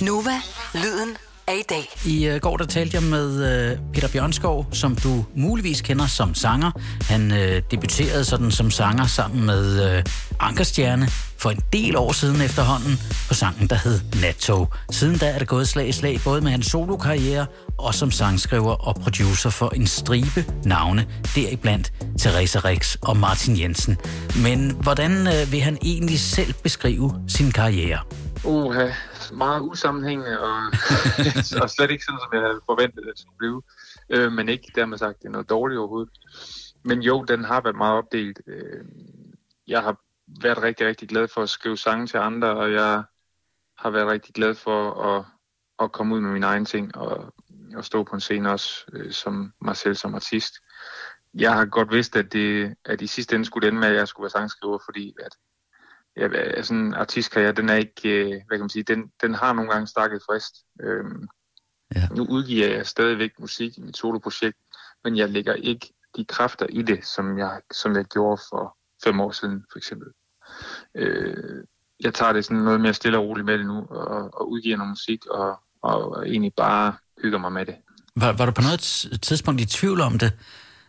Nova, lyden af i dag. I uh, går der talte jeg med uh, Peter Bjørnskov, som du muligvis kender som sanger. Han uh, debuterede sådan som sanger sammen med uh, Ankerstjerne for en del år siden efterhånden på sangen, der hed Nattog. Siden da er det gået slag i slag, både med hans solokarriere og som sangskriver og producer for en stribe navne, deriblandt Teresa Rix og Martin Jensen. Men hvordan vil han egentlig selv beskrive sin karriere? Uha, meget usammenhængende, og, og slet ikke sådan, som jeg havde forventet, at det skulle blive. Øh, men ikke dermed sagt, det er noget dårligt overhovedet. Men jo, den har været meget opdelt. Øh, jeg har været rigtig, rigtig glad for at skrive sange til andre, og jeg har været rigtig glad for at, at komme ud med mine egne ting og, og stå på en scene også øh, som mig selv som artist. Jeg har godt vidst, at, det, at i sidste ende skulle det ende med, at jeg skulle være sangskriver, fordi at ja, sådan en artistkarriere, den er ikke, øh, hvad kan man sige, den, den har nogle gange stakket frist. Øhm, ja. Nu udgiver jeg stadigvæk musik i mit soloprojekt, men jeg lægger ikke de kræfter i det, som jeg, som jeg gjorde for fem år siden, for eksempel. Øh, jeg tager det sådan noget mere stille og roligt med det nu, og, og udgiver noget musik, og, og egentlig bare hygger mig med det. Var, var du på noget tidspunkt i tvivl om det?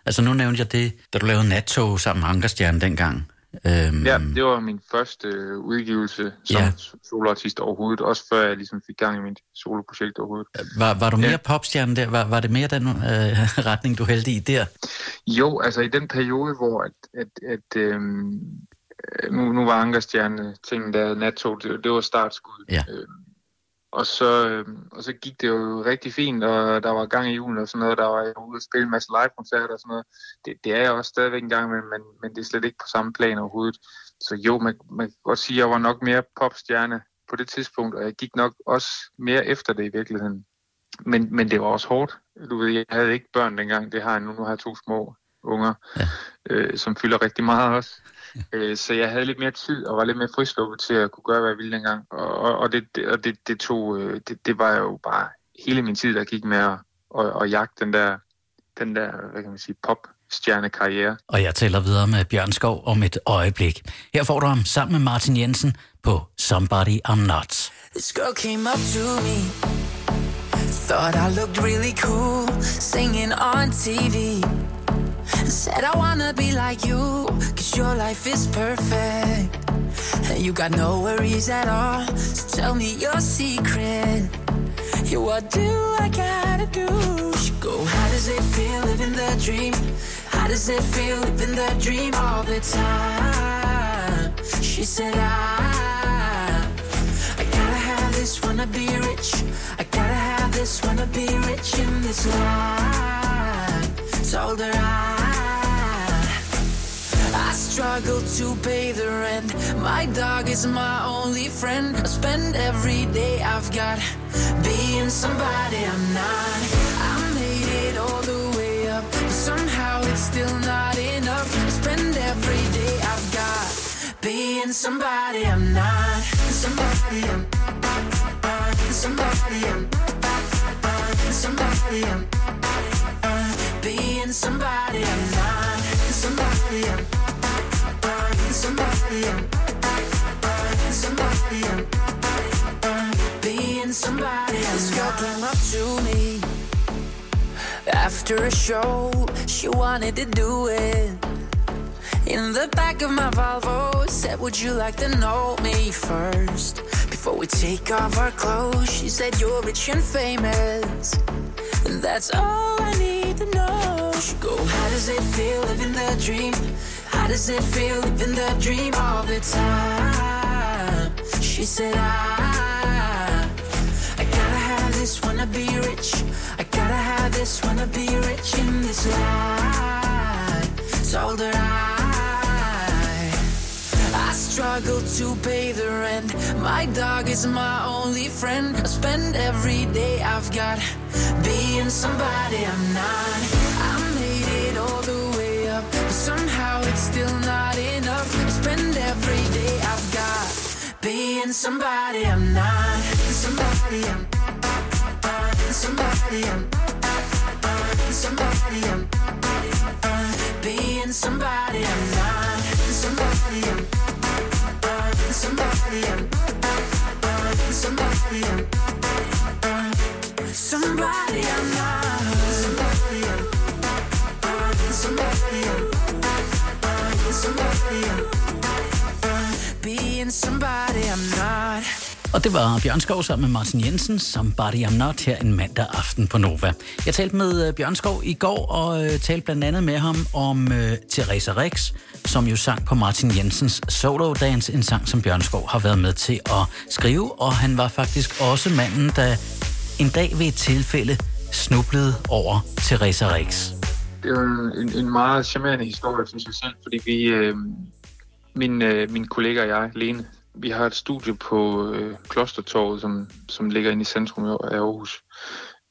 Altså nu nævnte jeg det, da du lavede nattog sammen med Ankerstjerne dengang. Øhm... Ja, det var min første øh, udgivelse som ja. soloartist overhovedet, også før jeg ligesom fik gang i mit soloprojekt overhovedet. Var, var du mere ja. popstjerne der? Var, var det mere den øh, retning, du hældte i der? Jo, altså i den periode, hvor at, at, at øhm, nu, nu var Ankerstjerne ting der nattog, det, det var startskud. Ja. Øhm, og så, øh, og så gik det jo rigtig fint, og der var gang i julen og sådan noget. Der var jeg ude og spille en masse live-koncerter og sådan noget. Det, det er jeg også stadigvæk en gang med, men, men det er slet ikke på samme plan overhovedet. Så jo, man, man kan godt sige, at jeg var nok mere popstjerne på det tidspunkt, og jeg gik nok også mere efter det i virkeligheden. Men, men det var også hårdt. Du ved, jeg havde ikke børn dengang, det har jeg nu. Nu har jeg to små unger, ja. øh, som fylder rigtig meget også. Øh, så jeg havde lidt mere tid og var lidt mere frisluppet til at kunne gøre, hvad jeg ville dengang. Og, og, og, det, det, og det, det, tog, øh, det, det var jo bare hele min tid, der gik med at, at, at jagte den der, den der hvad kan man sige, pop stjernekarriere. Og jeg taler videre med Bjørn Skov om et øjeblik. Her får du ham sammen med Martin Jensen på Somebody I'm Not. This girl came up to me Thought I looked really cool Singing on TV Said I wanna be like you, cause your life is perfect. And you got no worries at all, so tell me your secret. Yeah, what do I gotta do? She go, how does it feel living the dream? How does it feel living the dream all the time? She said, I, I gotta have this, wanna be rich. I gotta have this, wanna be rich in this life. Told her I struggle to pay the rent. My dog is my only friend. I spend every day I've got being somebody I'm not. I made it all the way up, but somehow it's still not enough. I spend every day I've got being somebody I'm not. Somebody I'm. Somebody I'm. Somebody I'm. Being somebody I'm not. Somebody I'm after a show. She wanted to do it. In the back of my Volvo, said, Would you like to know me first? Before we take off our clothes, she said, You're rich and famous. And that's all I need to know. She go, How does it feel living the dream? Does it feel living the dream all the time? She said, I, I gotta have this, wanna be rich. I gotta have this, wanna be rich in this life. Told her I, I struggle to pay the rent. My dog is my only friend. I spend every day I've got being somebody I'm not. Being somebody I'm not. Somebody I'm. Somebody I'm. Somebody I'm. Being somebody I'm not. Somebody I'm. Og det var Bjørn Skov sammen med Martin Jensen, som Body I'm Not her en mandag aften på Nova. Jeg talte med Bjørnskov Bjørn Skov i går og øh, talte blandt andet med ham om øh, uh, Teresa Rex, som jo sang på Martin Jensens Solo Dance, en sang, som Bjørn Skov har været med til at skrive, og han var faktisk også manden, der en dag ved et tilfælde snublede over Teresa Rex. Det var en, en meget charmerende historie, synes jeg selv, fordi vi, øh, min, øh, min kollega og jeg, Lene, vi har et studie på øh, Klostertorvet, som, som ligger inde i centrum af Aarhus.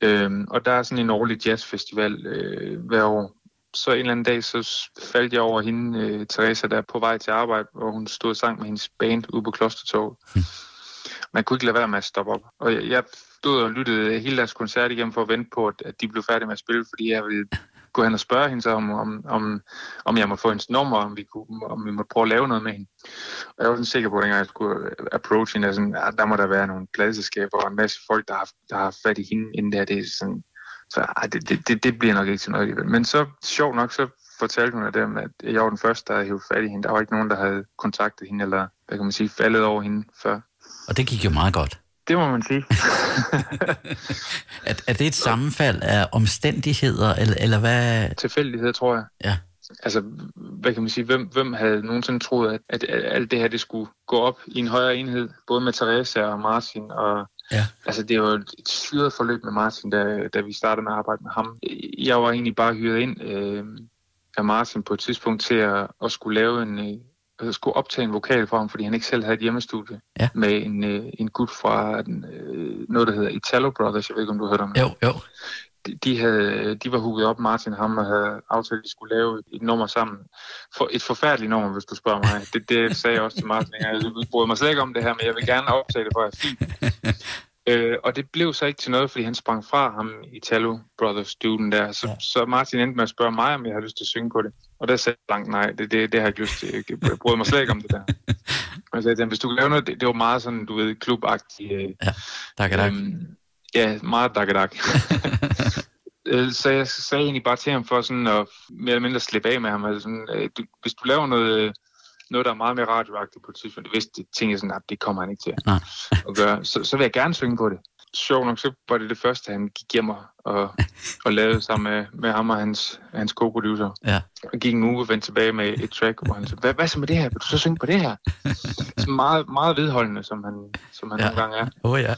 Øhm, og der er sådan en årlig jazzfestival øh, hver år. Så en eller anden dag, så faldt jeg over hende, øh, Teresa, der på vej til arbejde, hvor hun stod og sang med hendes band ude på Klostertorvet. Mm. Man kunne ikke lade være med at stoppe op. Og jeg, jeg stod og lyttede hele deres koncert igennem for at vente på, at, at de blev færdige med at spille, fordi jeg ville gå hen og spørge hende så, om, om, om, om jeg må få hendes nummer, om vi, kunne, om vi må prøve at lave noget med hende. Og jeg var sådan sikker på, at jeg skulle approach hende, sådan, ja, der må der være nogle pladseskaber og en masse folk, der har, der har fat i hende, inden der det er sådan, så ej, det, det, det, det bliver nok ikke til noget alligevel. Men så, sjovt nok, så fortalte hun af dem, at jeg var den første, der havde hævet fat i hende. Der var ikke nogen, der havde kontaktet hende, eller hvad kan man sige, faldet over hende før. Og det gik jo meget godt. Det må man sige. er, er det et sammenfald af omstændigheder, eller, eller hvad? Tilfældigheder, tror jeg. Ja. Altså, hvad kan man sige, hvem, hvem havde nogensinde troet, at, at, at alt det her, det skulle gå op i en højere enhed, både med Teresa og Martin, og Ja. Altså, det var et syret forløb med Martin, da, da vi startede med at arbejde med ham. Jeg var egentlig bare hyret ind øh, af Martin på et tidspunkt til at, at skulle lave en, øh, skulle optage en vokal for ham, fordi han ikke selv havde et hjemmestudie ja. med en, øh, en gut fra den, øh, noget, der hedder Italo Brothers. Jeg ved ikke, om du har hørt om det. Jo, jo. De, de, havde, de var hugget op, Martin og ham, og havde aftalt, at de skulle lave et nummer sammen. For et forfærdeligt nummer, hvis du spørger mig. Det, det sagde jeg også til Martin. Jeg bryder mig slet ikke om det her, men jeg vil gerne optage det, for at fint. Øh, og det blev så ikke til noget, fordi han sprang fra ham i Talo Brothers student der. Så, ja. så Martin endte med at spørge mig, om jeg har lyst til at synge på det. Og der sagde jeg langt nej, det, det, det har jeg ikke lyst til. Jeg bryder mig slet ikke om det der. Og jeg sagde, hvis du kan lave noget, det, det var meget sådan, du ved, klubagtigt. Øh, ja, tak, tak. Øhm, ja, meget dak, øh, så jeg sagde egentlig bare til ham for sådan at mere eller mindre slippe af med ham. Altså sådan, øh, du, hvis du laver noget, noget, der er meget mere radioagtigt på et tidspunkt. Det tænker sådan, at det kommer han ikke til Nej. at gøre, så, så vil jeg gerne synge på det. Sjov nok, så var det det første, han gik hjem og, og lavede sammen med, med ham og hans, hans co-producer. Ja. Og gik en uge og vendte tilbage med et track, hvor han sagde, hvad, hvad så med det her? Vil du så synge på det her? så meget, meget vedholdende, som han, som han ja. nogle gange er. Oh, ja.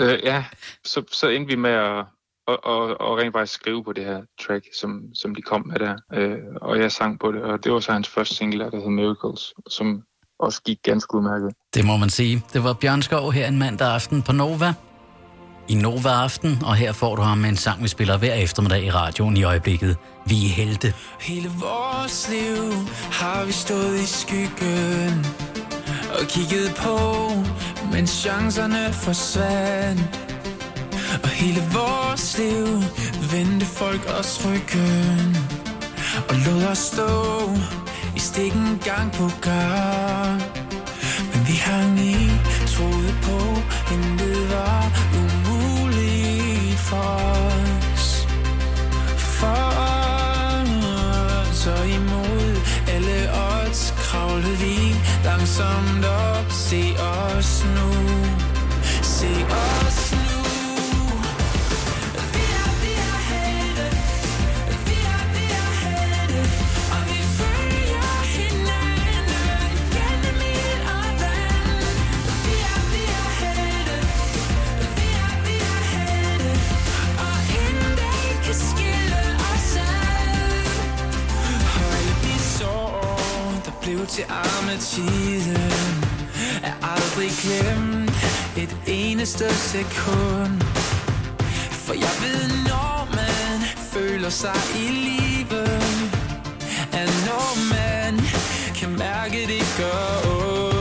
øh, ja, så, så endte vi med at, og, og, og rent faktisk skrive på det her track, som, som de kom med der. Øh, og jeg sang på det, og det var så hans første single, der hed Miracles, som også gik ganske udmærket. Det må man sige. Det var Bjørn Skov her en mandag aften på Nova. I Nova Aften, og her får du ham med en sang, vi spiller hver eftermiddag i radioen i øjeblikket. Vi er helte. Hele vores liv har vi stået i skyggen og kigget på, mens chancerne forsvandt. Og hele vores liv. Vendte folk os ryggen. Og lod os stå i stikken gang på gang. Men vi hang i, troede på, intet var umuligt for os. For os og imod alle odds kravlede vi langsomt op. Se os nu, tiden Er aldrig glemt et eneste sekund. For jeg ved, når man føler sig i live At når man kan mærke, det gør ondt.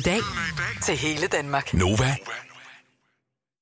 I dag til hele Danmark. Nova